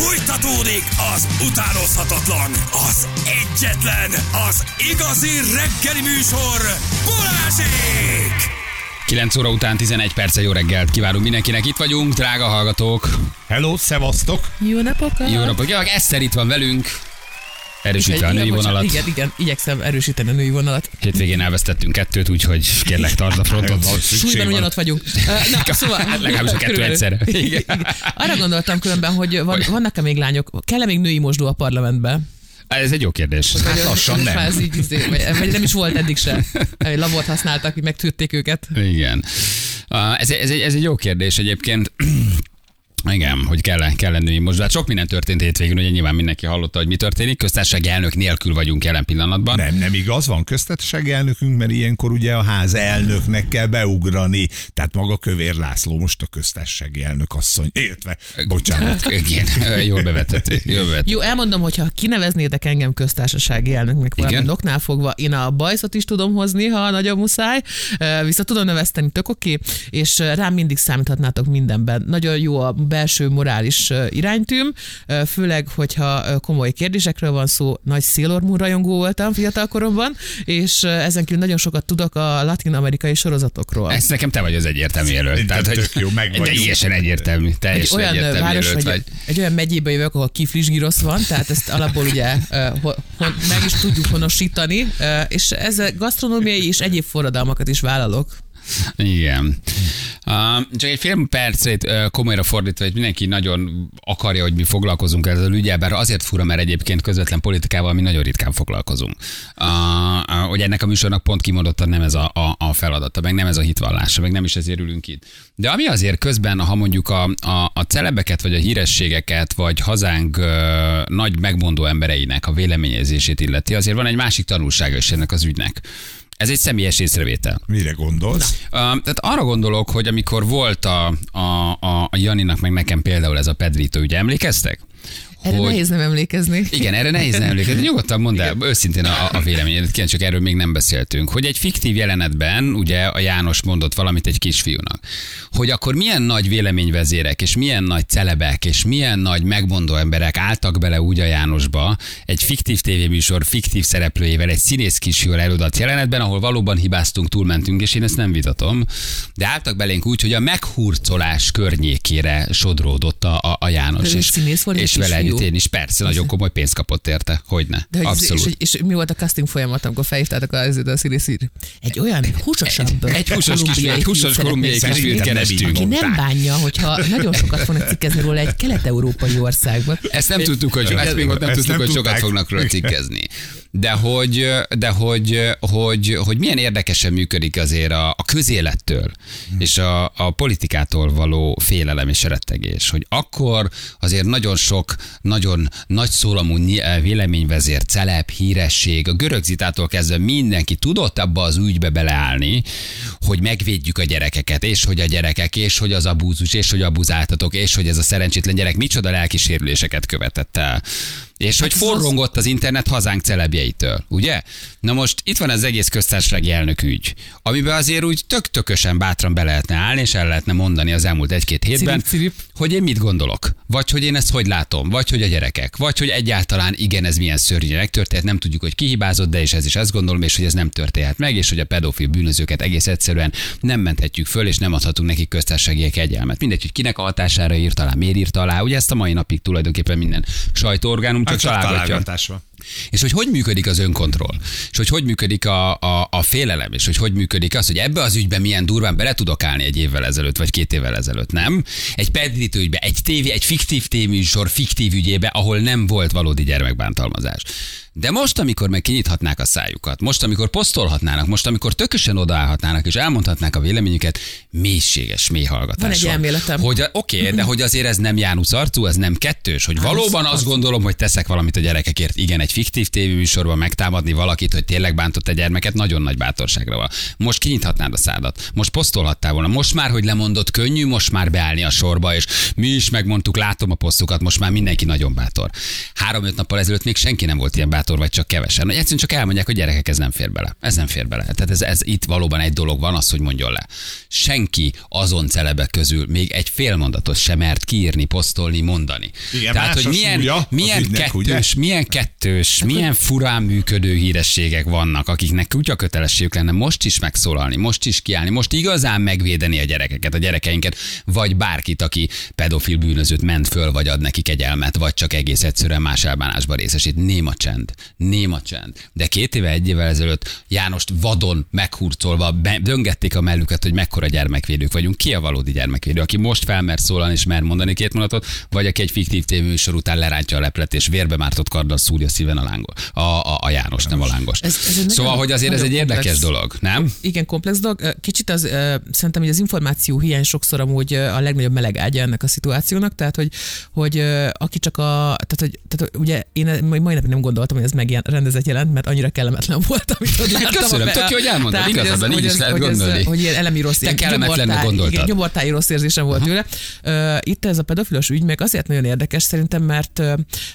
Fújtatódik az utánozhatatlan, az egyetlen, az igazi reggeli műsor, Balázsék! 9 óra után 11 perce jó reggelt kívánunk mindenkinek. Itt vagyunk, drága hallgatók. Hello, szevasztok! Jó napokat! Jó napot. Ja, Eszter itt van velünk. Erősítve a női vonalat. Igen, igen, igyekszem erősíteni a női vonalat. Hétvégén elvesztettünk kettőt, úgyhogy kérlek tartsd a frontot. Súlyban ugyanott vagyunk. Na, szóval, Hát legalábbis a kettő egyszerre. Igen, igen. Arra gondoltam különben, hogy van, vannak-e még lányok, kell-e még női mosdó a parlamentben? Ez egy jó kérdés. Hát lassan nem. Kvázi, izé, vagy, nem is volt eddig se. Egy labort használtak, hogy megtűrték őket. Igen. Uh, Ez, ez, egy, ez egy jó kérdés egyébként. Igen, hogy kell, kell női most. Hát sok minden történt hétvégén, ugye nyilván mindenki hallotta, hogy mi történik. Köztársasági elnök nélkül vagyunk jelen pillanatban. Nem, nem igaz, van köztársasági elnökünk, mert ilyenkor ugye a ház elnöknek kell beugrani. Tehát maga Kövér László most a köztársasági elnök asszony. Értve, bocsánat. Igen, jól bevetett. Jól bevetett. Jó, elmondom, hogyha kineveznétek engem köztársasági elnöknek valami oknál fogva, én a bajszot is tudom hozni, ha nagyon muszáj, viszont tudom nevezteni, tök oké, és rám mindig számíthatnátok mindenben. Nagyon jó a belső morális iránytűm, főleg, hogyha komoly kérdésekről van szó, nagy Sailor Moon rajongó voltam fiatalkoromban, és ezen kívül nagyon sokat tudok a latin-amerikai sorozatokról. Ez nekem te vagy az egyértelmű jelölt. Tehát, hogy tök jó, meg vagyunk. teljesen egyértelmű. egy Teljesen olyan ö, egyértelmű város, vagy, vagy. egy olyan megyébe jövök, ahol kiflisgirosz van, tehát ezt alapból ugye ö, ho, ho, meg is tudjuk honosítani, és ez gasztronómiai és egyéb forradalmakat is vállalok. Igen. Csak egy fél percét komolyra fordítva, hogy mindenki nagyon akarja, hogy mi foglalkozunk ezzel ügyel, bár azért fura, mert egyébként közvetlen politikával mi nagyon ritkán foglalkozunk. Hogy ennek a műsornak pont kimondottan nem ez a, a, a feladata, meg nem ez a hitvallása, meg nem is ezért ülünk itt. De ami azért közben, ha mondjuk a, a, a celebeket, vagy a hírességeket, vagy hazánk nagy megmondó embereinek a véleményezését illeti, azért van egy másik tanulsága is ennek az ügynek. Ez egy személyes észrevétel. Mire gondolsz? Uh, tehát arra gondolok, hogy amikor volt a, a, a, a Janinak, meg nekem például ez a Pedrito, ugye emlékeztek? Erre Hogy- nehéz nem emlékezni. Igen, erre nehéz nem emlékezni. Nyugodtan mondd el, őszintén a, a véleményedet, kérem, csak erről még nem beszéltünk. Hogy egy fiktív jelenetben, ugye a János mondott valamit egy kisfiúnak, hogy akkor milyen nagy véleményvezérek, és milyen nagy celebek, és milyen nagy megmondó emberek álltak bele úgy a Jánosba, egy fiktív tévéműsor fiktív szereplőjével, egy színész kisfiúval előadott jelenetben, ahol valóban hibáztunk, túlmentünk, és én ezt nem vitatom, de álltak belénk úgy, hogy a meghurcolás környékére sodródott a, a, a János. Ő és, színész volt, és vele kisfiú? Együtt én is, persze, nagyon komoly pénzt kapott érte, hogyne. De hogy Abszolút. És, és, és, mi volt a casting folyamat, amikor felhívtátok a, a színészír? Egy olyan húsosabb, Egy- egy húsos kolumbiai egy húsos kolumbiai kisfiút kerestünk. Aki nem bánja, hogyha nagyon sokat fognak cikkezni róla egy kelet-európai országban. Ezt nem tudtuk, hogy, ezt még ott nem tudtuk, hogy sokat fognak róla cikkezni. De hogy, de hogy, hogy, hogy milyen érdekesen működik azért a, a közélettől és a, a politikától való félelem és rettegés, hogy akkor azért nagyon sok, nagyon nagy szólamú ny- véleményvezér, celeb, híresség, a görög zitától kezdve mindenki tudott abba az ügybe beleállni, hogy megvédjük a gyerekeket, és hogy a gyerekek, és hogy az abúzus, és hogy abuzáltatok, és hogy ez a szerencsétlen gyerek micsoda lelkisérüléseket követett el. És hogy Hát az- forrongott az internet hazánk celebjeitől, ugye? Na most itt van az egész köztársasági elnök ügy, amiben azért úgy tök-tökösen bátran be lehetne állni, és el lehetne mondani az elmúlt egy-két hétben, Cirip-cirip. hogy én mit gondolok, vagy hogy én ezt hogy látom, vagy hogy a gyerekek, vagy hogy egyáltalán igen, ez milyen szörnyű megtörtént, nem tudjuk, hogy ki hibázott, de és ez is ezt gondolom, és hogy ez nem történhet meg, és hogy a pedofil bűnözőket egész egyszerűen nem menthetjük föl, és nem adhatunk nekik köztársasági kegyelmet. Mindegy, hogy kinek a hatására írt alá, miért írt alá, ugye ezt a mai napig tulajdonképpen minden sajtóorgánum találgatja. találgatás van. És hogy hogy működik az önkontroll, és hogy hogy működik a, a, a félelem, és hogy hogy működik az, hogy ebbe az ügybe milyen durván bele tudok állni egy évvel ezelőtt, vagy két évvel ezelőtt, nem? Egy pedrítő ügybe, egy tévé, egy fiktív tévműsor fiktív ügyébe, ahol nem volt valódi gyermekbántalmazás. De most, amikor meg kinyithatnák a szájukat, most, amikor posztolhatnának, most, amikor tökösen odaállhatnának és elmondhatnák a véleményüket, mélységes, mély hallgatás Van egy elméletem. Hogy, oké, okay, de hogy azért ez nem Jánusz arcú, ez nem kettős, hogy valóban azt gondolom, hogy teszek valamit a gyerekekért, igen, egy fiktív tévéműsorban megtámadni valakit, hogy tényleg bántott egy gyermeket, nagyon nagy bátorságra van. Most kinyithatnád a szádat. Most posztolhattál volna. Most már, hogy lemondott, könnyű most már beállni a sorba, és mi is megmondtuk, látom a posztokat, most már mindenki nagyon bátor. Három-öt nappal ezelőtt még senki nem volt ilyen bátor, vagy csak kevesen. Egyszerűen csak elmondják, hogy gyerekek, ez nem fér bele. Ez nem fér bele. Tehát ez, ez itt valóban egy dolog van, az, hogy mondjon le. Senki azon celebek közül még egy fél mondatot sem mert kiírni, posztolni, mondani. Igen, Tehát, hogy milyen, súlya milyen ügynek, ugye? kettős, milyen kettős, milyen furán működő hírességek vannak, akiknek kutya kötelességük lenne most is megszólalni, most is kiállni, most igazán megvédeni a gyerekeket, a gyerekeinket, vagy bárkit, aki pedofil bűnözőt ment föl, vagy ad nekik egy elmet, vagy csak egész egyszerűen más elbánásba részesít. Néma csend, néma csend. De két éve, egy évvel ezelőtt Jánost vadon meghurcolva be- döngették a mellüket, hogy mekkora gyermekvédők vagyunk. Ki a valódi gyermekvédő, aki most felmer szólalni és mer mondani két mondatot, vagy aki egy fiktív tévműsor után lerántja a leplet és vérbe mártott karddal szúrja szíven a lángos. A, a, a János, nem a lángos. Ez- ez nagyon- szóval, hogy azért ez egy nagyon érdekes komplex. dolog, nem? Igen, komplex dolog. Kicsit az, szerintem, hogy az információ hiány sokszor amúgy a legnagyobb meleg ágya ennek a szituációnak, tehát, hogy, hogy aki csak a, tehát, hogy, tehát, ugye én mai mai napig nem gondoltam, hogy ez megrendezett jelent, mert annyira kellemetlen volt, amit ott láttam. köszönöm, tök jó, hogy elmondtad, Tehát, hogy igazad van, ez- így is lehet gondolni. Hogy ilyen elemi rossz, Te kellemetlennek gondoltad. Igen, nyomortáji rossz érzésem volt tőle. Itt ez a pedofilos ügy meg azért nagyon érdekes szerintem, mert,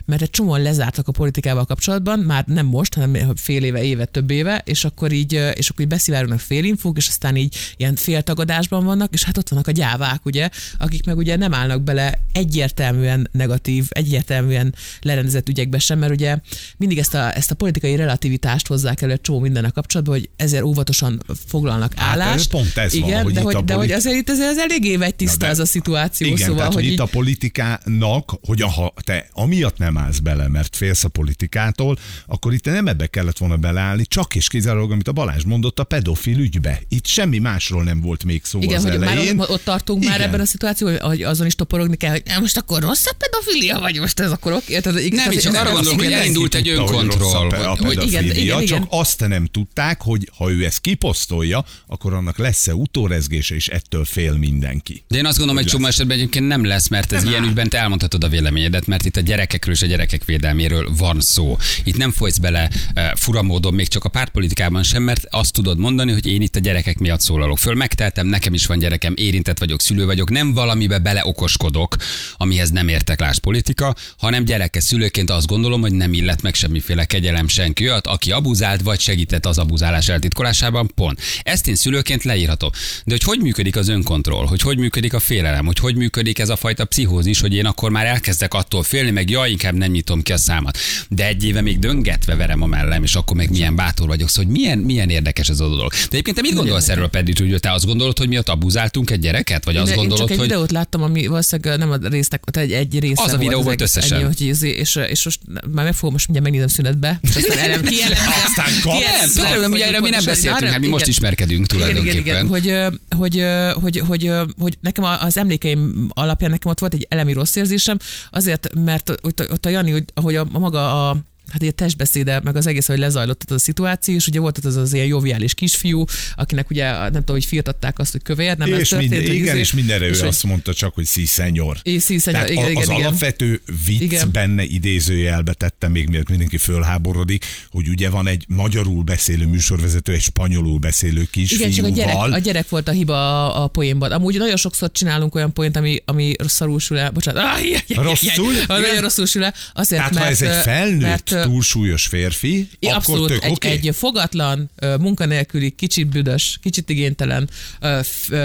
mert egy csomóan lezártak a politikával kapcsolatban, már nem most, hanem fél éve, éve, több éve, és akkor így, és akkor így beszivárognak félinfók, és aztán így ilyen féltagadásban vannak, és hát ott vannak a gyávák, ugye, akik meg ugye nem állnak bele egyértelműen negatív, egyértelműen lerendezett ügyekbe sem, mert ugye mindig ezt a, ezt a politikai relativitást hozzák elő egy csomó mindennek kapcsolatban, hogy ezért óvatosan foglalnak Hát, állást. pont ez van, Igen, hogy de, hogy, a de hogy politi- azért itt ez, ez eléggé vagy tiszta ez a szituáció, Igen, szóval, tehát, hogy hogy itt így, a politikának, hogy ha te amiatt nem állsz bele, mert félsz a politikától, akkor itt nem ebbe kellett volna beleállni, csak és kizárólag, amit a Balázs mondott, a pedofil ügybe. Itt semmi másról nem volt még szó igen, az hogy már elején. ott, ott tartunk már Igen. ebben a szituációban, hogy azon is toporogni kell, hogy "Na, most akkor rossz a pedofilia, vagy most ez akkor oké? Tehát, igen, Nem, csak arra gondolok, hogy elindult egy önkontroll, a, pedofilia, igen, igen, csak azt nem tudták, hogy ha ő ezt kiposztolja, akkor annak lesz-e utórezgése, és ettől fél mindenki. De én azt gondolom, hogy csomó esetben egyébként nem lesz, mert ez ilyen ügyben te elmondhatod a véleményedet, mert itt a gyerekekről és a gyerekek védelméről van szó. Itt nem folysz bele uh, fura módon, még csak a pártpolitikában sem, mert azt tudod mondani, hogy én itt a gyerekek miatt szólalok föl. Megteltem, nekem is van gyerekem, érintett vagyok, szülő vagyok, nem valamibe beleokoskodok, amihez nem értek lás politika, hanem gyereke szülőként azt gondolom, hogy nem illet meg semmiféle kegyelem senki olyat, aki abuzált vagy segített az abuzálás eltitkolásában, pont. Ezt én szülőként leírhatom. De hogy hogy működik az önkontroll, hogy hogy működik a félelem, hogy hogy működik ez a fajta pszichózis, hogy én akkor már elkezdek attól félni, meg jaj, inkább nem nyitom ki a számat. De egy éve még döngetve verem a mellem, és akkor meg milyen bátor vagyok. Szóval hogy milyen, milyen érdekes ez a dolog. De egyébként te mit gondolsz erről, Pedri, hogy te azt gondolod, hogy miatt abuzáltunk egy gyereket? Vagy Én, azt én gondolod, csak egy hogy videót láttam, ami valószínűleg nem a résznek, tehát egy, egy része Az a videó volt összesen. Ennyi, hogy ez, és, és, most már meg fogom most mindjárt megnézem szünetbe. és Aztán kijelent, Aztán kap. Nem, tudom, ugye erről mi nem beszéltünk, hát mi most ismerkedünk tulajdonképpen. hogy, hogy, hogy, hogy, hogy nekem az emlékeim alapján nekem ott volt egy elemi rossz érzésem, azért, mert ott, ott a Jani, hogy, ahogy a, a maga a hát egy testbeszéde, meg az egész, hogy lezajlott az a szituáció, és ugye volt ott az az ilyen joviális kisfiú, akinek ugye nem tudom, hogy firtatták azt, hogy kövér, nem ez és történt, minden, igen, izé- és mindenre ő és hogy- azt mondta csak, hogy sí, szenyor. Sí, szenyor, igen, az igen. alapvető vicc Igen. benne idézőjelbe tettem, még miért mindenki fölháborodik, hogy ugye van egy magyarul beszélő műsorvezető, egy spanyolul beszélő Igen, csak a gyerek, kisfiúval. a gyerek volt a hiba a, a poénban. Amúgy nagyon sokszor csinálunk olyan poént, ami, ami rosszul sül el. Bocsánat. Ah, jaj, Rosszul? jaj, Nagyon Igen. rosszul sül el. Azért, Tehát mert, ha ez egy felnőtt, mert, túlsúlyos férfi, I- akkor abszolút tök egy, oké. egy fogatlan, munkanélküli, kicsit büdös, kicsit igénytelen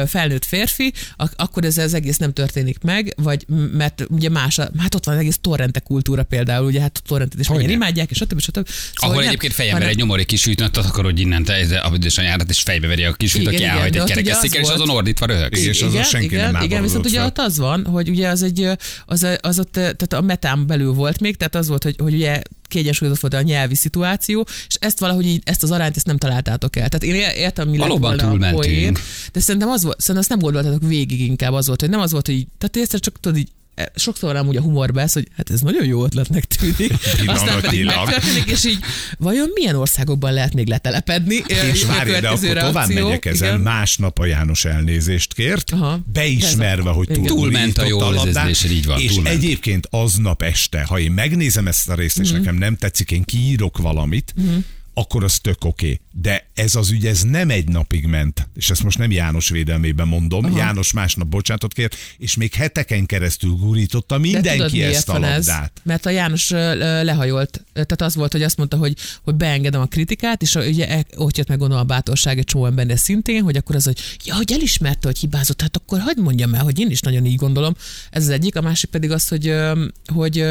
felnőtt férfi, ak- akkor ez az egész nem történik meg, vagy mert ugye más, a, hát ott van az egész torrente kultúra például, ugye hát a torrentet is mennyire imádják, és stb. stb. Szóval Ahol nem- egyébként fejemre hanem- egy nyomorék kisütőt akar, hogy innen te ez a édesanyádat, és fejbe veri a kisütőt, Igen, aki elhagy egy kerekesszékkel, és az azon ordítva röhögsz. És azon senki igen, nem igen, viszont ugye ott az van, hogy ugye az egy, az, az ott, tehát a metán belül volt még, tehát az volt, hogy, hogy ugye kiegyensúlyozott volt a nyelvi szituáció, és ezt valahogy így, ezt az arányt ezt nem találtátok el. Tehát én ér- értem, mi lett Valóban volna a poén, de szerintem az volt, szerintem azt nem gondoltatok végig inkább az volt, hogy nem az volt, hogy így, tehát egyszer csak tudod így sokszor amúgy a humor besz, hogy hát ez nagyon jó ötletnek tűnik. Aztán pedig megtörténik, és így vajon milyen országokban lehet még letelepedni? És várj, de akkor tovább megyek ezen. Igen. Másnap a János elnézést kért, Aha. beismerve, hogy Igen. Túlment a jó így van, És túlment. egyébként aznap este, ha én megnézem ezt a részt, Mhm. és nekem nem tetszik, én kiírok valamit, akkor az tök oké. Okay. De ez az ügy, ez nem egy napig ment. És ezt most nem János védelmében mondom. Aha. János másnap bocsánatot kért, és még heteken keresztül gurította De tudod, mindenki miért ezt a van ez? labdát. Mert a János lehajolt, tehát az volt, hogy azt mondta, hogy, hogy beengedem a kritikát, és ugye e- ott jött meg gondolom a bátorság egy csomó embernél szintén, hogy akkor az, hogy ja, hogy elismerte, hogy hibázott, hát akkor hagyd mondjam el, hogy én is nagyon így gondolom. Ez az egyik, a másik pedig az, hogy, hogy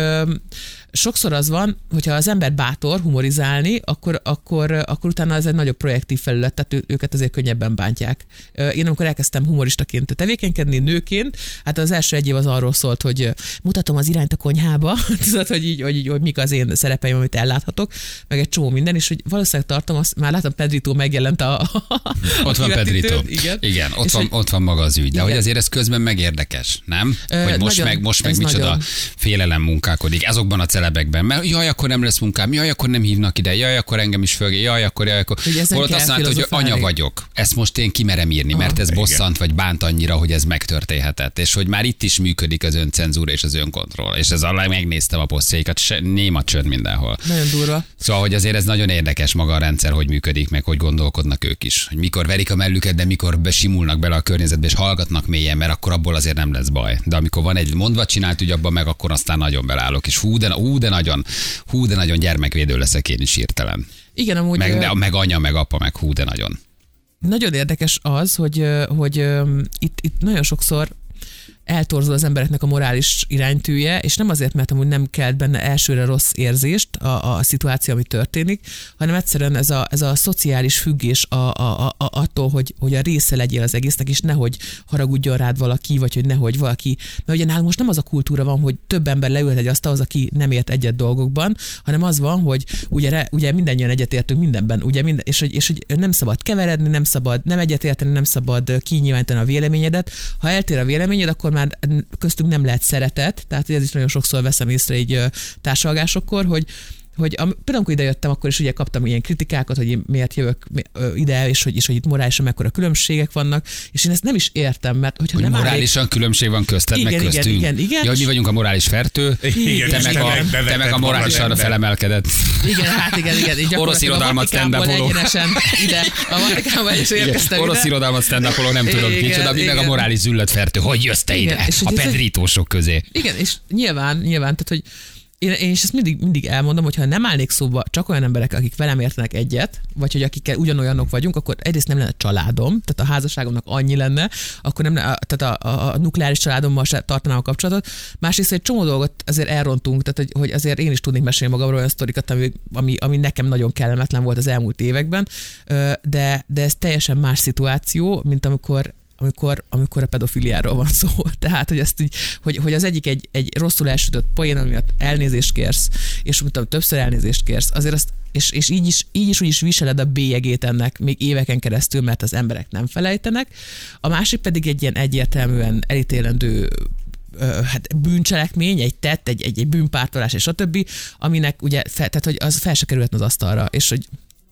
sokszor az van, hogyha az ember bátor humorizálni, akkor, akkor, akkor utána ez egy nagyobb projektív felület, tehát ő, őket azért könnyebben bántják. Én amikor elkezdtem humoristaként tevékenykedni, nőként, hát az első egy év az arról szólt, hogy mutatom az irányt a konyhába, tudod, hogy, így, hogy, így, hogy mik az én szerepeim, amit elláthatok, meg egy csomó minden, és hogy valószínűleg tartom, azt, már látom, Pedrito megjelent a, a Ott van Pedrito. Igen, Igen ott, És van, hogy- ott van maga az ügy. De Igen. hogy azért ez közben megérdekes, nem? Hogy most nagyon, meg, most meg micsoda nagyon. félelem munkálkodik azokban a celebekben. Mert jaj, akkor nem lesz munkám, jaj, akkor nem hívnak ide, jaj, akkor engem is föl, jaj, akkor, jaj, akkor. Hogy ezen Holott azt mondod, hogy anya vagyok. Ezt most én kimerem írni, mert ez igen. bosszant vagy bánt annyira, hogy ez megtörténhetett. És hogy már itt is működik az öncenzúra és az önkontroll. És ez alá megnéztem a posztjaikat, se, néma csönd mindenhol. Nagyon durva. Szóval, hogy azért ez nagyon érdekes maga a rendszer, hogy működik, meg hogy gondolkodnak ők is. Hogy mikor verik a mellüket, de mikor besimulnak bele a környezetbe, és hallgatnak mélyen, mert akkor abból azért nem lesz baj. De amikor van egy mondva csinált ügy abban meg, akkor aztán nagyon belállok. És hú, de, hú, de nagyon, hú, de nagyon gyermekvédő leszek én is hirtelen. Igen, amúgy... Meg, de, meg anya, meg apa, meg hú, de nagyon. Nagyon érdekes az, hogy, hogy itt, itt nagyon sokszor eltorzul az embereknek a morális iránytűje, és nem azért, mert amúgy nem kelt benne elsőre rossz érzést a, a szituáció, ami történik, hanem egyszerűen ez a, ez a szociális függés a, a, a, attól, hogy, hogy a része legyél az egésznek, és nehogy haragudjon rád valaki, vagy hogy nehogy valaki. Mert ugye nálunk most nem az a kultúra van, hogy több ember leült egy asztalhoz, aki nem ért egyet dolgokban, hanem az van, hogy ugye, re- ugye mindannyian egyetértünk mindenben, ugye minden, és, hogy, és hogy nem szabad keveredni, nem szabad nem egyetérteni, nem szabad kinyilvánítani a véleményedet. Ha eltér a véleményed, akkor már köztünk nem lehet szeretet, tehát ez is nagyon sokszor veszem észre így társalgásokkor, hogy hogy am, például amikor idejöttem, akkor is ugye kaptam ilyen kritikákat, hogy én miért jövök ide, és hogy, és hogy itt morálisan mekkora különbségek vannak, és én ezt nem is értem, mert hogyha Hogy nem morálisan különbség van közted, meg Igen, igen, köztünk. igen, igen. Ja, hogy mi vagyunk a morális fertő, Igen, te meg, a, meg te meg a morálisan felemelkedett. Igen, hát igen, igen. Így gyakorlatilag irodalmat a egyenesen ide, a Vatikánba is érkeztem Orosz irodalmat stand nem tudom Igen, kicsoda, mi meg a igen. morális zülletfertő. Hogy jössz te Igen, ide? A pedrítósok közé. Igen, és nyilván, nyilván, tehát hogy én, én is ezt mindig, mindig elmondom, hogy ha nem állnék szóba csak olyan emberek, akik velem értenek egyet, vagy hogy akikkel ugyanolyanok vagyunk, akkor egyrészt nem lenne családom, tehát a házasságomnak annyi lenne, akkor nem lenne, tehát a, a, a nukleáris családommal se tartanám a kapcsolatot. Másrészt egy csomó dolgot azért elrontunk, tehát hogy, hogy azért én is tudnék mesélni magamról olyan sztorikat, ami, ami, ami nekem nagyon kellemetlen volt az elmúlt években, de, de ez teljesen más szituáció, mint amikor amikor, amikor a pedofiliáról van szó. Tehát, hogy, ezt így, hogy, hogy az egyik egy, egy rosszul elsütött poén, ami miatt elnézést kérsz, és utána többször elnézést kérsz, azért azt, és, és így, is, így is úgy is viseled a bélyegét ennek még éveken keresztül, mert az emberek nem felejtenek. A másik pedig egy ilyen egyértelműen elítélendő hát bűncselekmény, egy tett, egy, egy, egy bűnpártolás és a többi, aminek ugye, fel, tehát hogy az fel se kerülhetne az asztalra, és hogy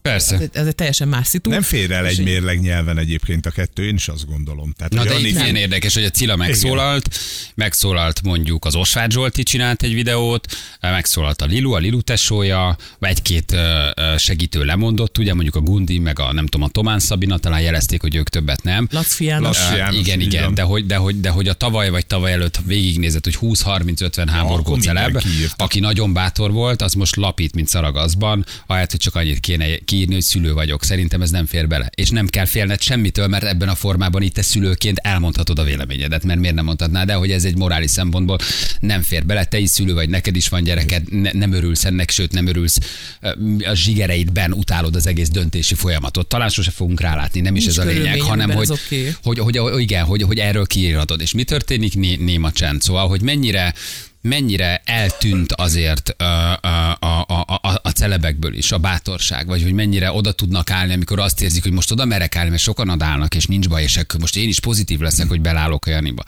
Persze. ez, egy- ez egy teljesen más szitu. Nem fér el egy mérleg nyelven egyébként a kettő, én is azt gondolom. Tehát, Na de itt milyen érdekes, hogy a Cilla megszólalt, megszólalt mondjuk az Osváth Zsolti csinált egy videót, megszólalt a Lilu, a Lilu tesója, vagy egy-két ö, segítő lemondott, ugye mondjuk a Gundi, meg a nem tudom, a Tomán Szabina talán jelezték, hogy ők többet nem. Laci János. Laci Ö, János, igen, igen, de hogy, de, hogy, de hogy a tavaly vagy tavaly előtt végignézett, hogy 20-30-50 háborgó celeb, aki nagyon bátor volt, az most lapít, mint szaragazban, ahelyett, hogy csak annyit kéne kiírni, hogy szülő vagyok. Szerintem ez nem fér bele. És nem kell félned semmitől, mert ebben a formában itt te szülőként elmondhatod a véleményedet, mert miért nem mondhatnád el, hogy ez egy morális szempontból nem fér bele. Te is szülő vagy, neked is van gyereked, ne, nem örülsz ennek, sőt nem örülsz a zsigereidben utálod az egész döntési folyamatot. Talán sose fogunk rálátni, nem is Nincs ez a lényeg, hanem hogy, oké. hogy, hogy, hogy, igen, hogy, hogy erről kiírhatod. És mi történik? Né, néma csend. Szóval, hogy mennyire mennyire eltűnt azért a, a, a, a, a, a celebekből is a bátorság, vagy hogy mennyire oda tudnak állni, amikor azt érzik, hogy most oda merek állni, mert sokan adálnak, és nincs baj, és akkor most én is pozitív leszek, hogy belállok a Janiba.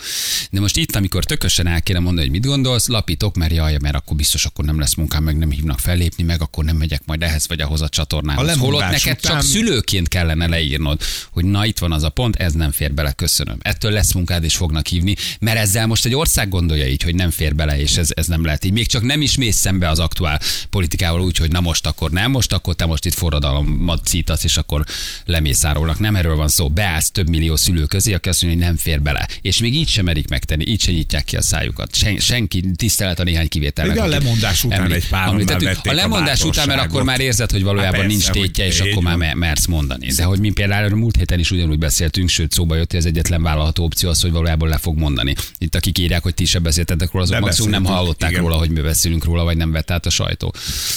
De most itt, amikor tökösen el kéne mondani, hogy mit gondolsz, lapítok, mert jaj, mert akkor biztos akkor nem lesz munkám, meg nem hívnak fellépni, meg akkor nem megyek majd ehhez vagy ahhoz a A csatornához. Holott lemondás neked után- csak szülőként kellene leírnod, hogy na itt van az a pont, ez nem fér bele, köszönöm. Ettől lesz munkád, és fognak hívni, mert ezzel most egy ország gondolja így, hogy nem fér bele, és ez, ez nem lehet így. Még csak nem is mész szembe az aktuál politikával úgy, hogy na most akkor nem, most akkor te most itt forradalomat cítasz, és akkor lemészárolnak. Nem erről van szó. Beállsz több millió szülő közé, aki azt mondja, hogy nem fér bele. És még így sem merik megtenni, így sem nyitják ki a szájukat. Sen, senki tisztelet a néhány kivételnek. De a lemondás után említ- egy már vették A a lemondás után, mert akkor már érzed, hogy valójában Há, nincs persze, tétje, hogy és akkor már van. me- mersz mondani. De hogy mi például múlt héten is ugyanúgy beszéltünk, sőt szóba jött, hogy az egyetlen vállalható opció az, hogy valójában le fog mondani. Itt akik írják, hogy ti sem beszéltetek róla, azok maximum nem hallották igen. róla, hogy mi beszélünk róla, vagy nem vett át a sajtó.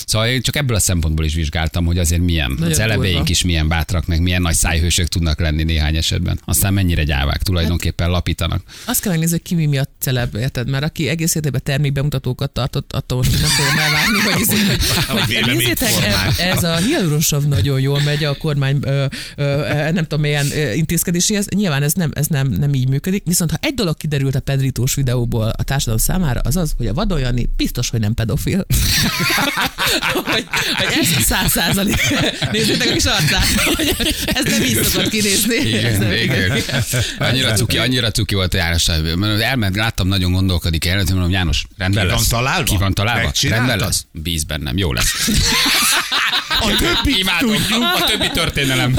Szóval én csak ebből a szempontból is vizsgáltam, hogy azért milyen Nagyon az eleveink is milyen bátrak, meg milyen nagy szájhősök tudnak lenni néhány esetben. Aztán mennyire gyávák, tulajdonképpen lapítanak. Azt kell megnézni, hogy ki mi miatt celeb, érted? Mert aki egész életében termékbemutatókat tartott, attól most nem fogom elvárni, hogy, hogy, hogy véleményt nézzétek, ez a hialuronsav nagyon jól megy a kormány, ö, ö, nem tudom milyen intézkedéséhez. Nyilván ez nem, ez nem, nem így működik. Viszont ha egy dolog kiderült a Pedritós videóból a társadalom számára, az az, hogy a Vadon Jani biztos, hogy nem pedofil. hogy, hogy ez száz százalék. Nézzétek a kis arcát, hogy ez nem így szokott kinézni. Ez Igen, igen. Annyira cuki, annyira cuki volt a János. Mert Elment, láttam, nagyon gondolkodik el, mondom, János, rendben Ki van lesz. találva? Ki van találva? Rendben lesz. Bíz bennem, jó lesz. A többi Imádom. A többi történelem.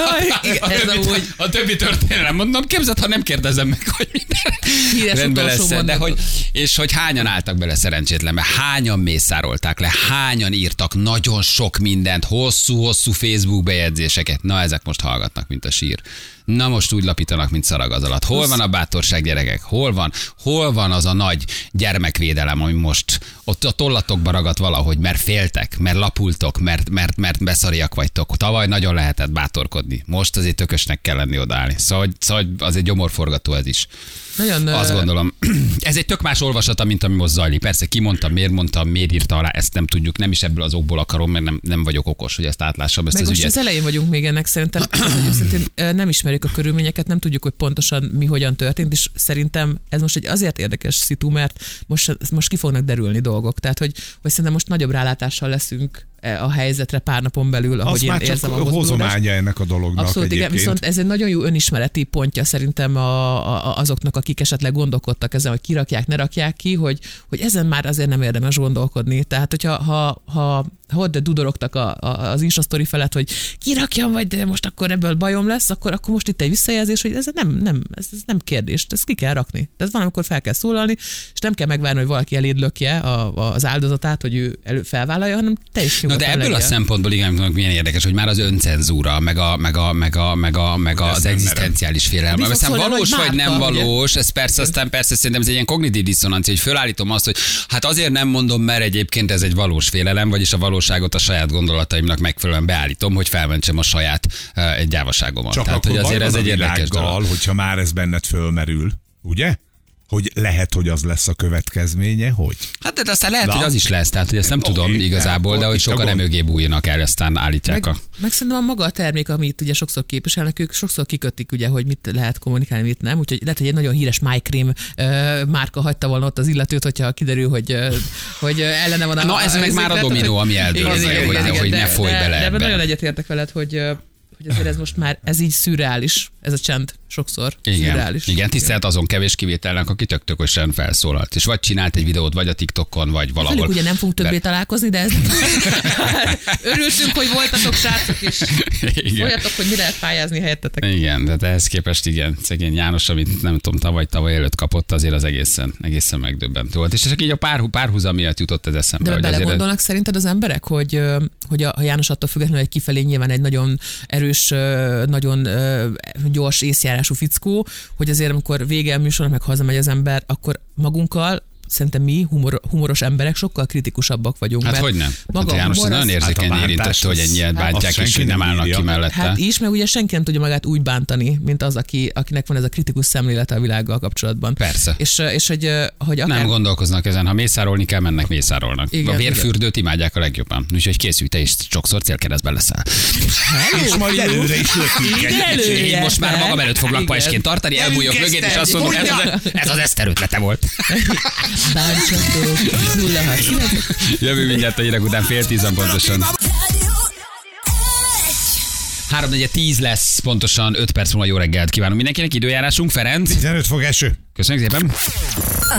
A többi, a többi történelem. Mondom, képzeld, ha nem kérdezem meg, hogy minden. Rendben lesz, de hogy, és hogy hányan álltak bele szerencsétlenbe, hányan mészárolták le, hányan írtak nagyon sok mindent, hosszú-hosszú Facebook bejegyzéseket. Na, ezek most hallgatnak, mint a sír. Na most úgy lapítanak, mint szarag az alatt. Hol van a bátorság, gyerekek? Hol van? Hol van az a nagy gyermekvédelem, ami most ott a tollatokba ragadt valahogy, mert féltek, mert lapultok, mert, mert, mert beszariak vagytok. Tavaly nagyon lehetett bátorkodni. Most azért tökösnek kell lenni odaállni. Szóval, szóval azért gyomorforgató ez is. Nagyon, Azt gondolom. Ez egy tök más olvasata, mint ami most zajlik. Persze ki mondta, miért mondta, miért írta alá, ezt nem tudjuk. Nem is ebből az okból akarom, mert nem, nem vagyok okos, hogy ezt átlássam, ezt Meg az most ügyet. az elején vagyunk még ennek szerintem. Nem ismerjük a körülményeket, nem tudjuk, hogy pontosan mi hogyan történt, és szerintem ez most egy azért érdekes szitu, mert most, most ki fognak derülni dolgok. Tehát, hogy, hogy szerintem most nagyobb rálátással leszünk a helyzetre pár napon belül, ahogy Azt én már csak érzem a hozománya ennek a dolognak Abszolút, igen, egyébként. viszont ez egy nagyon jó önismereti pontja szerintem a, a, azoknak, akik esetleg gondolkodtak ezen, hogy kirakják, ne rakják ki, hogy, hogy ezen már azért nem érdemes gondolkodni. Tehát, hogyha ha, ha, ha ott dudorogtak a, a, az Insta story felett, hogy kirakjam, vagy de most akkor ebből bajom lesz, akkor, akkor most itt egy visszajelzés, hogy ez nem, nem, ez, ez nem kérdés, ezt ki kell rakni. Tehát van, amikor fel kell szólalni, és nem kell megvárni, hogy valaki eléd lökje a, a, az áldozatát, hogy ő elő felvállalja, hanem te is Na de ebből a szempontból igen, milyen érdekes, hogy már az öncenzúra, meg, a, meg, a, meg, a, meg, a, meg Hogy az egzisztenciális félelem. Aztán valós vagy nem valós, ez persze, aztán persze szerintem ez egy ilyen kognitív diszonancia, hogy fölállítom azt, hogy hát azért nem mondom, mert egyébként ez egy valós félelem, vagyis a valóságot a saját gondolataimnak megfelelően beállítom, hogy felmentsem a saját uh, egy gyávaságomat. Csak Tehát, akkor hogy azért ez egy a érdekes dolog. hogyha már ez benned fölmerül, ugye? Hogy lehet, hogy az lesz a következménye, hogy? Hát de aztán lehet, Na. hogy az is lesz, tehát hogy ezt nem Oké, tudom igazából, de hogy a sokan gond. emögé bújjanak el, aztán állítják Meg, a... meg szerintem a maga a termék, amit ugye sokszor képviselnek, ők sokszor kikötik, ugye, hogy mit lehet kommunikálni, mit nem. Úgyhogy lehet, hogy egy nagyon híres MyCream ö, márka hagyta volna ott az illetőt, hogyha kiderül, hogy, ö, hogy ellene van a Na, ez meg már a dominó, ami eldől, Igen, az igen, meg, hogy- igen, hogy de- ne folyj bele De ebben ebbe. nagyon egyetértek veled, hogy, hogy azért ez most már, ez így szürreális, ez a csend sokszor. Igen, szürreális. igen, tisztelt azon kevés kivételnek, aki tök tökösen felszólalt. És vagy csinált egy videót, vagy a TikTokon, vagy valahol. Velük ugye nem fogunk többé De- találkozni, de ez örültünk, hogy voltatok srácok, és Igen. folyatok, hogy mi lehet pályázni helyettetek. Igen, de ehhez képest igen, szegény János, amit nem tudom, tavaly, tavaly előtt kapott, azért az egészen, egészen megdöbbentő volt. És csak így a pár, párhuzam miatt jutott ez eszembe. De hogy azért belegondolnak szerinted az emberek, hogy, hogy a, a János attól függetlenül egy kifelé nyilván egy nagyon erős, nagyon gyors fickó, hogy azért amikor vége a műsornak, meg hazamegy az ember, akkor magunkkal szerintem mi humor, humoros emberek sokkal kritikusabbak vagyunk. Hát mert hogy nem? Maga hát a János humor nagyon érzékeny Hát a érintett, bántás hogy ennyien hát bántják, és senki nem állnak ki mellette. Hát is, meg ugye senki nem tudja magát úgy bántani, mint az, aki, akinek van ez a kritikus szemlélete a világgal kapcsolatban. Persze. És, és hogy, hogy akár... Nem gondolkoznak ezen, ha mészárolni kell, mennek mészárolnak. Igen, a vérfürdőt imádják a legjobban. Úgyhogy készülj, te is sokszor célkeresztben leszel. És majd előre is lökünk Igen. Én most már magam előtt foglak Igen. pajsként tartani, elbújok mögé, és azt mondom, ez, mondja! az, ez az Eszter ötlete volt. Bántsatok, 06 Jövő mindjárt a hírek után fél tízan pontosan. 3 10 lesz pontosan 5 perc múlva jó reggelt kívánunk mindenkinek. Időjárásunk, Ferenc. 15 fok eső. Köszönjük szépen.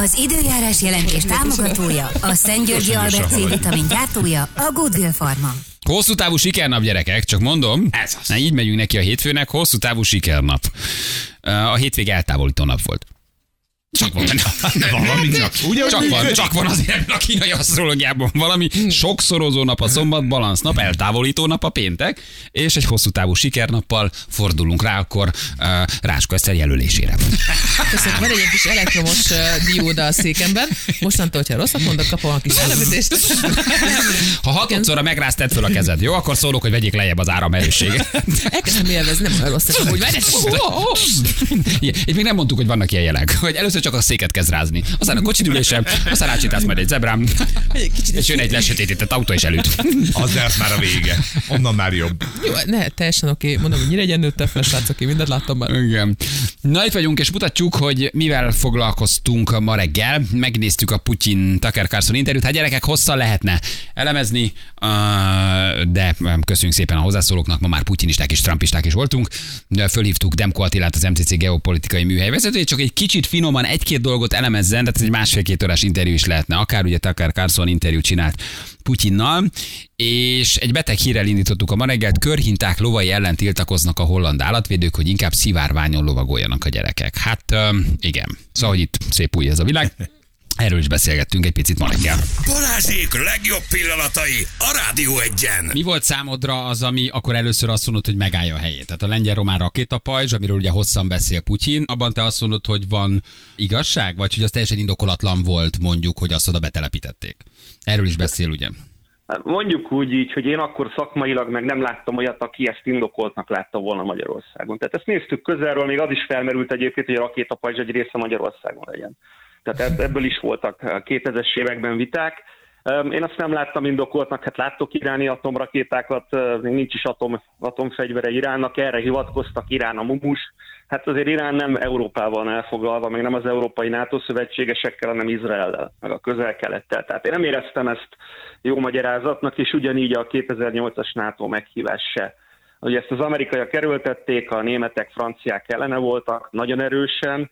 Az időjárás jelentés támogatója, a Szent Györgyi Albert C-vitamin gyártója, a Goodwill Pharma. Hosszú távú sikernap, gyerekek, csak mondom. Ez az. Na, így megyünk neki a hétfőnek, hosszú távú sikernap. A hétvég eltávolító nap volt. Csak van benne. Valami csak. Ugye, Csak van, csak van azért ebben a kínai asztrológiában valami sokszorozó nap a szombat, balansz nap, eltávolító nap a péntek, és egy hosszú távú sikernappal fordulunk rá akkor uh, Ráska Eszter jelölésére. Köszönöm, van egy kis elektromos uh, dióda a székemben. Mostantól, hogyha rosszat mondok, kapom a kis elemítést. Ha hatodszorra megráztad fel a kezed, jó? Akkor szólok, hogy vegyék lejjebb az áramerősséget. Elkezdtem élvezni, nem olyan rossz, hogy várj, Itt még nem mondtuk, hogy vannak ilyen jelek. Hogy először csak a széket kezd rázni. Aztán a kocsidülésem, aztán rácsítasz majd egy zebrám, kicsit és jön egy lesötétített autó is előtt. Az lesz már a vége. Onnan már jobb. Jó, ne, teljesen oké. Mondom, hogy nyire nőtte fel, srácok, én mindent láttam már. Igen. Na itt vagyunk, és mutatjuk, hogy mivel foglalkoztunk ma reggel. Megnéztük a Putyin Tucker Carlson interjút. Hát gyerekek, hosszan lehetne elemezni, de köszönjük szépen a hozzászólóknak. Ma már putyinisták és trumpisták is voltunk. Fölhívtuk Demko Attilát, az MCC geopolitikai műhely vezetőjét, csak egy kicsit finoman egy-két dolgot elemezzen, tehát egy másfél-két órás interjú is lehetne. Akár ugye Tucker Carlson interjút csinált Putyinnal, és egy beteg hírrel indítottuk a ma reggelt, körhinták lovai ellen tiltakoznak a holland állatvédők, hogy inkább szivárványon lovagoljanak a gyerekek. Hát igen, szóval, hogy itt szép új ez a világ. Erről is beszélgettünk egy picit ma reggel. Balázsék legjobb pillanatai a Rádió egyen. Mi volt számodra az, ami akkor először azt mondod, hogy megállja a helyét? Tehát a lengyel-román rakétapajzs, amiről ugye hosszan beszél Putyin, abban te azt mondod, hogy van igazság, vagy hogy az teljesen indokolatlan volt mondjuk, hogy azt oda betelepítették? Erről is beszél, ugye? Hát Mondjuk úgy így, hogy én akkor szakmailag meg nem láttam olyat, aki ezt indokoltnak látta volna Magyarországon. Tehát ezt néztük közelről, még az is felmerült egyébként, hogy a rakétapajzs egy része Magyarországon legyen. Tehát ebb- ebből is voltak a 2000-es években viták. Én azt nem láttam indokoltnak, hát láttok iráni atomrakétákat, ö, még nincs is atom, atomfegyvere Iránnak, erre hivatkoztak Irán a mumus. Hát azért Irán nem Európával van elfoglalva, meg nem az európai NATO szövetségesekkel, hanem Izraellel, meg a közel-kelettel. Tehát én nem éreztem ezt jó magyarázatnak, és ugyanígy a 2008-as NATO meghívás se. Ugye ezt az amerikaiak kerültették, a németek, franciák ellene voltak, nagyon erősen,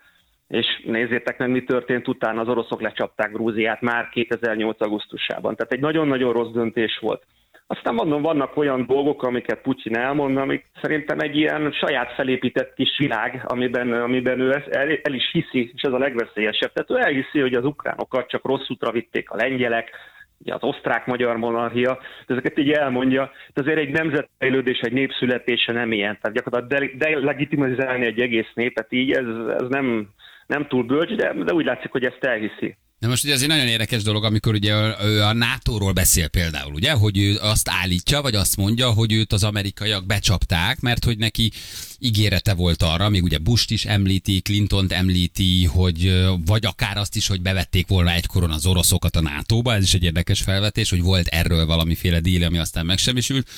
és nézzétek meg, mi történt utána, az oroszok lecsapták Grúziát már 2008. augusztusában. Tehát egy nagyon-nagyon rossz döntés volt. Aztán mondom, vannak olyan dolgok, amiket Putyin elmond, amik szerintem egy ilyen saját felépített kis világ, amiben, amiben ő el, el is hiszi, és ez a legveszélyesebb. Tehát ő elhiszi, hogy az ukránokat csak rossz útra vitték a lengyelek, ugye az osztrák-magyar monarchia, ezeket így elmondja, de azért egy nemzetfejlődés, egy népszületése nem ilyen. Tehát gyakorlatilag de- delegitimizálni egy egész népet így, ez, ez nem, nem túl bölcs, de, de úgy látszik, hogy ezt elhiszi. Na most ugye ez egy nagyon érdekes dolog, amikor ugye ő a NATO-ról beszél például, ugye, hogy ő azt állítja, vagy azt mondja, hogy őt az amerikaiak becsapták, mert hogy neki ígérete volt arra, még ugye Bush-t is említi, Clinton-t említi, hogy vagy akár azt is, hogy bevették volna egykoron az oroszokat a NATO-ba, ez is egy érdekes felvetés, hogy volt erről valamiféle díl, ami aztán megsemmisült,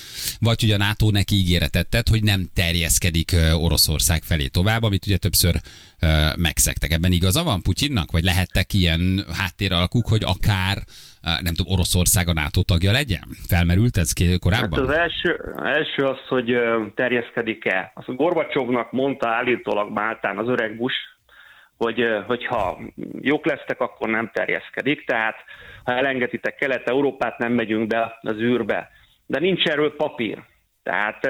vagy hogy a NATO neki ígéretet tett, hogy nem terjeszkedik Oroszország felé tovább, amit ugye többször megszektek. Ebben igaza van Putyinnak, vagy lehettek ilyen háttéralkuk, hogy akár nem tudom, Oroszország a NATO tagja legyen? Felmerült ez ké- Hát korábban? az első, első az, hogy terjeszkedik-e. Azt Gorbacsovnak mondta állítólag Máltán az öreg Bush, hogy hogyha jók lesztek, akkor nem terjeszkedik, tehát ha elengeditek Kelet-Európát, nem megyünk be az űrbe. De nincs erről papír. Tehát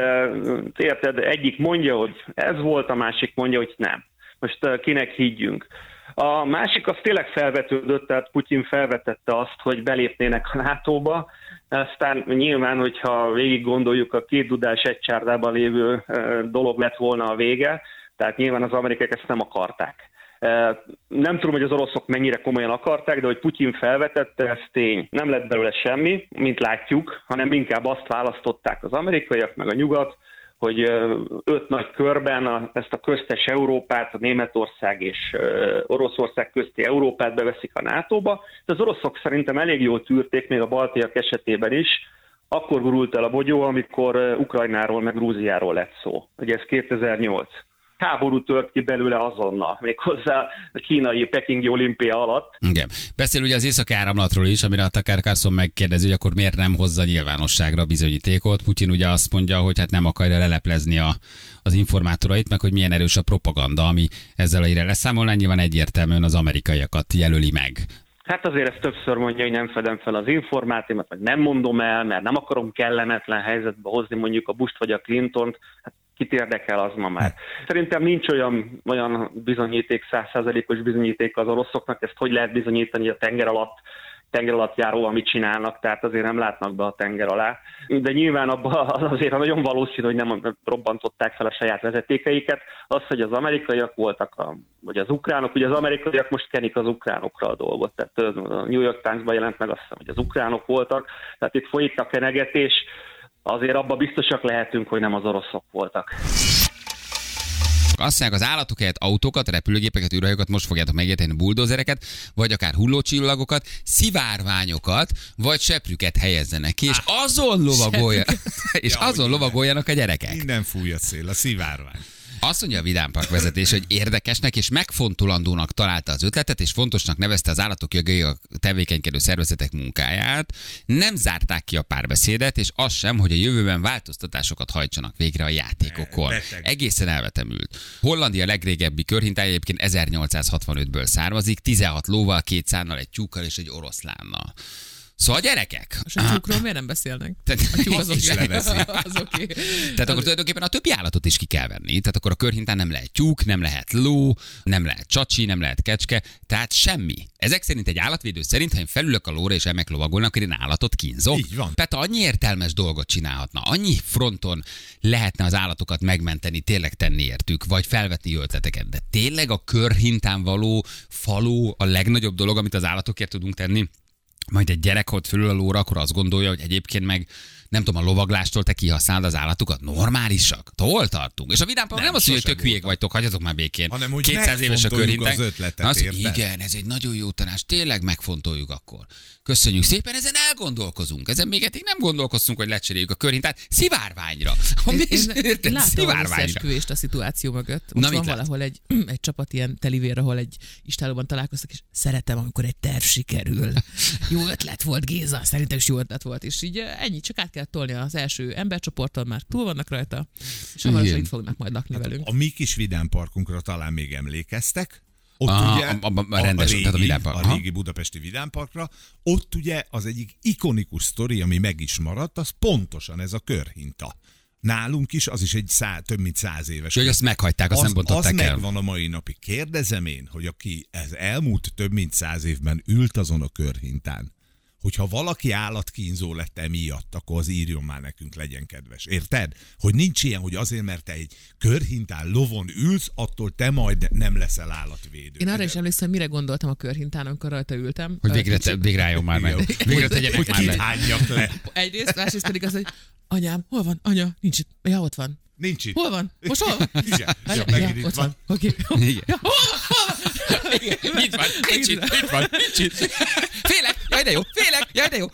érted, egyik mondja, hogy ez volt, a másik mondja, hogy nem. Most kinek higgyünk? A másik az tényleg felvetődött, tehát Putyin felvetette azt, hogy belépnének a NATO-ba, aztán nyilván, hogyha végig gondoljuk, a két dudás egy csárdában lévő dolog lett volna a vége, tehát nyilván az amerikaiak ezt nem akarták. Nem tudom, hogy az oroszok mennyire komolyan akarták, de hogy Putyin felvetette, ez tény. Nem lett belőle semmi, mint látjuk, hanem inkább azt választották az amerikaiak, meg a nyugat, hogy öt nagy körben a, ezt a köztes Európát, a Németország és Oroszország közti Európát beveszik a NATO-ba. De az oroszok szerintem elég jól tűrték, még a baltiak esetében is, akkor gurult el a bogyó, amikor Ukrajnáról meg Grúziáról lett szó. Ugye ez 2008. Háború tört ki belőle azonnal, méghozzá a kínai Pekingi olimpia alatt. Igen. Beszél ugye az északi áramlatról is, amire a Takár Carlson megkérdezi, hogy akkor miért nem hozza nyilvánosságra bizonyítékot. Putyin ugye azt mondja, hogy hát nem akarja leleplezni a, az informátorait, meg hogy milyen erős a propaganda, ami ezzel a hírrel leszámolná, nyilván egyértelműen az amerikaiakat jelöli meg. Hát azért ezt többször mondja, hogy nem fedem fel az informátimat, vagy nem mondom el, mert nem akarom kellemetlen helyzetbe hozni mondjuk a Bush vagy a Clintont. Hát kit érdekel az ma már. Szerintem nincs olyan, olyan bizonyíték, százszázalékos bizonyíték az oroszoknak, ezt hogy lehet bizonyítani a tenger alatt, tenger alatt járó, amit csinálnak, tehát azért nem látnak be a tenger alá. De nyilván abban azért nagyon valószínű, hogy nem robbantották fel a saját vezetékeiket. Az, hogy az amerikaiak voltak, a, vagy az ukránok, ugye az amerikaiak most kenik az ukránokra a dolgot. Tehát a New York Times-ban jelent meg azt hiszem, hogy az ukránok voltak, tehát itt folyik a kenegetés, azért abban biztosak lehetünk, hogy nem az oroszok voltak. Azt mondják, az állatok helyett autókat, repülőgépeket, űrhajókat, most fogjátok megérteni buldózereket, vagy akár hullócsillagokat, szivárványokat, vagy seprüket helyezzenek ki, és azon lovagolja, és Ja, azon lovagoljanak a gyerekek. Innen fúj a szél, a szivárvány. Azt mondja a Vidám Park vezetés, hogy érdekesnek és megfontolandónak találta az ötletet, és fontosnak nevezte az állatok jogai a tevékenykedő szervezetek munkáját. Nem zárták ki a párbeszédet, és az sem, hogy a jövőben változtatásokat hajtsanak végre a játékokon. Beteg. Egészen elvetemült. Hollandia legrégebbi körhintája egyébként 1865-ből származik, 16 lóval, két szánnal, egy tyúkkal és egy oroszlánnal. Szóval gyerekek, És a tyúkról miért nem beszélnek? Tehát- A tyúk az is oké. Az oké. Tehát akkor tulajdonképpen a többi állatot is ki kell venni. Tehát akkor a körhintán nem lehet tyúk, nem lehet ló, nem lehet csacsi, nem lehet kecske, tehát semmi. Ezek szerint egy állatvédő szerint, ha én felülök a lóra és elmek lovagolni, akkor én állatot kínzok. Így van. Peta annyi értelmes dolgot csinálhatna, annyi fronton lehetne az állatokat megmenteni, tényleg tenni értük, vagy felvetni ötleteket. De tényleg a körhintán való faló a legnagyobb dolog, amit az állatokért tudunk tenni? Majd egy gyerek ott fölül a lóra, akkor azt gondolja, hogy egyébként meg nem tudom, a lovaglástól te kihasználod az állatokat? Normálisak? Hol tartunk? És a vidám nem, nem azt mondja, hogy tök hülyék voltam. vagytok, hagyjatok már békén. Hanem, hogy 200 éves a körhintek. az ötletet, érted? igen, ez egy nagyon jó tanács, tényleg megfontoljuk akkor. Köszönjük szépen, ezen elgondolkozunk. Ezen még eddig nem gondolkoztunk, hogy lecseréljük a körhintát szivárványra. Én, én az Szivárványra. a szituáció mögött. Na, Most mit van valahol egy, egy csapat ilyen telivér, ahol egy istálóban találkoztak, és szeretem, amikor egy terv sikerül. Jó ötlet volt, Géza, szerintem is jó ötlet volt. És így eh, ennyi, csak át kell tolni az első embercsoporton, már túl vannak rajta, és hamarosan itt fognak majd lakni velünk. A mi kis vidámparkunkra talán még emlékeztek. Ott Aha, ugye a- a- a rendes, régi, tehát a vidámpark, a régi budapesti vidámparkra, ott ugye az egyik ikonikus sztori, ami meg is maradt, az pontosan ez a körhinta. Nálunk is, az is egy szá, több mint száz éves. Hogy azt meghagyták, azt az, nem bontották az el. megvan a mai napig. Kérdezem én, hogy aki ez elmúlt több mint száz évben ült azon a körhintán, hogyha valaki állatkínzó lett emiatt, akkor az írjon már nekünk, legyen kedves. Érted? Hogy nincs ilyen, hogy azért, mert te egy körhintán lovon ülsz, attól te majd nem leszel állatvédő. Én arra is emlékszem, mire gondoltam a körhintán, amikor rajta ültem. Hogy végre, te, végre álljon már meg. Végre tegyenek hogy már meg. kihányjak le. Egyrészt, másrészt pedig az, hogy anyám, hol van? Anya, nincs itt. Ja, ott van. Nincs itt. Hol van? Most hol van? Igen. Ja, Ja, megint itt ott van. van. Oké. Igen. Itt van, nincs itt, itt van, nincs itt. Félek, jaj de jó, félek, jaj de jó.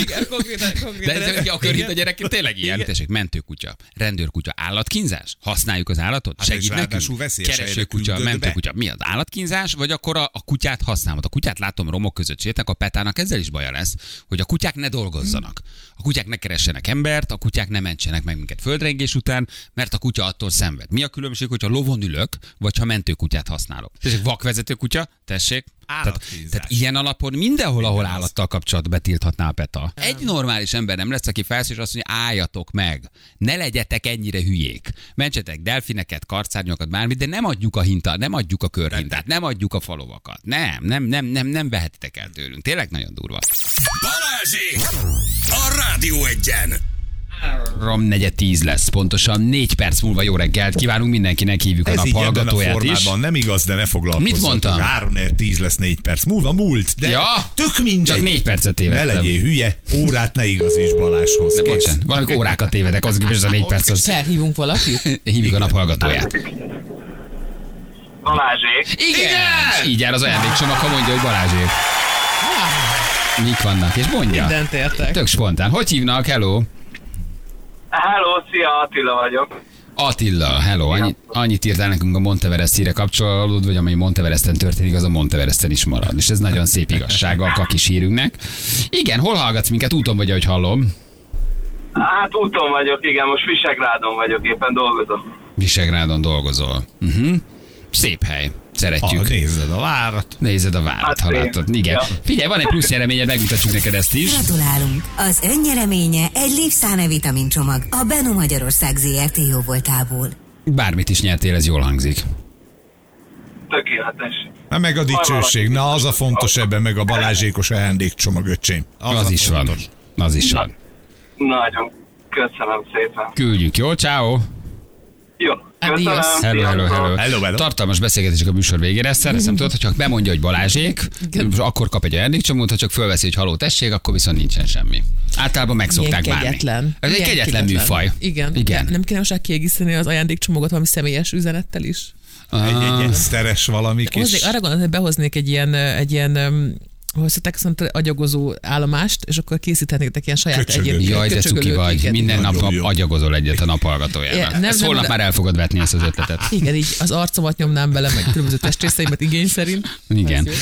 Igen, konkrétan, De konkrétan. ez a körhint a gyerek tényleg ilyen. Tessék, mentőkutya, rendőrkutya, állatkínzás? Használjuk az állatot? Hát Segít nekünk? Keresőkutya, mentőkutya. Mi az állatkínzás? Vagy akkor a, a kutyát használod? A kutyát látom romok között sétálnak, a petának ezzel is baja lesz, hogy a kutyák ne dolgozzanak. A kutyák ne keressenek embert, a kutyák ne mentsenek meg minket földrengés után, mert a kutya attól szenved. Mi a különbség, hogyha lovon ülök, vagy ha mentőkutyát használok? Tessék, vakvezető kutya, tessék. Tehát, tehát ilyen alapon mindenhol, ahol állattal kapcsolatban betilthatná a PETA. Egy normális ember nem lesz, aki felszól és azt mondja, álljatok meg, ne legyetek ennyire hülyék. Mentsetek delfineket, karcárnyokat, bármit, de nem adjuk a hintát, nem adjuk a körhintát, nem adjuk a falovakat. Nem, nem, nem, nem, nem vehetitek el tőlünk. Tényleg nagyon durva. Balázsi! A Rádió egyen! Három negyed tíz lesz. Pontosan négy perc múlva jó reggelt kívánunk mindenkinek, hívjuk a Ez nap így ebben a hallgatóját is. formában nem igaz, de ne foglalkozzatok. Mit mondtam? 3 10 lesz 4 perc múlva, múlt, de Ja, tök mindegy. csak négy percet Ne tévedtem. legyél hülye, órát ne igazíts Balázshoz. De bocsánat, valamikor órákat tévedek, az képest a négy perc az. Felhívunk valakit? Hívjuk a nap hallgatóját. Balázsék. Igen! És így jár az ajándékcsomag, ha mondja, hogy Balázsék. Mik vannak, és mondja. Mindent értek. Tök spontán. Hogy hívnak? Hello? Hello, szia, Attila vagyok. Attila, hello. Annyi, annyit írtál nekünk a Monteverestire kapcsolódva, hogy ami Monteveresten történik, az a Monteveresten is marad. És ez nagyon szép igazsága a kakis hírünknek. Igen, hol hallgatsz minket? Úton vagy, ahogy hallom. Hát úton vagyok, igen, most Visegrádon vagyok, éppen dolgozom. Visegrádon dolgozol. Uh-huh. Szép hely. Szeretjük. Ah, nézed a várat. Nézed a várat, Hát ha látod. Igen. Ja. Figyelj, van egy plusz nyereményed, megmutatjuk neked ezt is. Gratulálunk! Az önnyereménye egy Lipszáne vitamincsomag a Beno Magyarország ZRT jóvoltából. Bármit is nyertél, ez jól hangzik. Tökéletes. Na meg a dicsőség, na az a fontos ebben, meg a Balázsékos ajándékcsomag, öcsém. Az, a is van. fontos. Az is van. Nagyon. Köszönöm szépen. Küldjük, jó? Ciao. Jó. Adios. Köszönöm. Hello, hello, hello. Hello, hello. Tartalmas beszélgetések a műsor végére. Ezt szeretném tudod, hogy csak bemondja, hogy Balázsék, akkor kap egy ajándékcsomót, ha csak fölveszi, hogy haló tessék, akkor viszont nincsen semmi. Általában megszokták Milyen várni. kegyetlen. Ez egy Milyen kegyetlen műfaj. Igen. Igen. Nem kéne most már kiegészíteni az ajándékcsomagot valami személyes üzenettel is? Egy, egy eszteres valami kis... Hoznék, arra gondoltam, hogy behoznék egy ilyen, egy ilyen hogy szokták azt mondani, agyagozó állomást, és akkor készíthetnétek ilyen saját Köcsögöt. egyéb Jaj, de cuki vagy. igen. Minden nap, nap jó. agyagozol egyet a nap hallgatójával. Ja, nem, ezt nem, holnap már el fogod vetni ezt az ötletet. Igen, így az arcomat nyomnám bele, meg különböző testrészeimet igény szerint. Igen. Ez jó.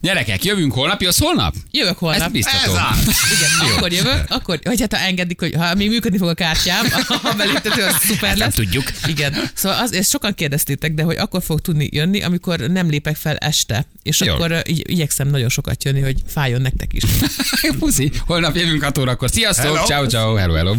Gyerekek, jövünk holnap, jössz holnap? Jövök holnap. Ez biztató. Igen, akkor jövök, akkor, vagy hát ha engedik, hogy ha még működni fog a kártyám, ha beléptető, az szuper lesz. tudjuk. Igen. Szóval az, ezt sokan kérdeztétek, de hogy akkor fog tudni jönni, amikor nem lépek fel este. És Jó. akkor igyekszem nagyon sokat jönni, hogy fájjon nektek is. Puszi, holnap jövünk 6 órakor. Sziasztok, Hello. ciao, ciao, hello, hello.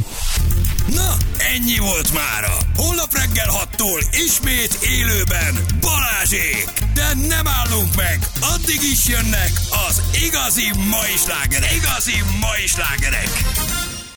Na, ennyi volt mára. Holnap reggel 6-tól ismét élőben Balázsék. De nem állunk meg, addig is jönnek az igazi mai slágerek. Igazi mai slágerek.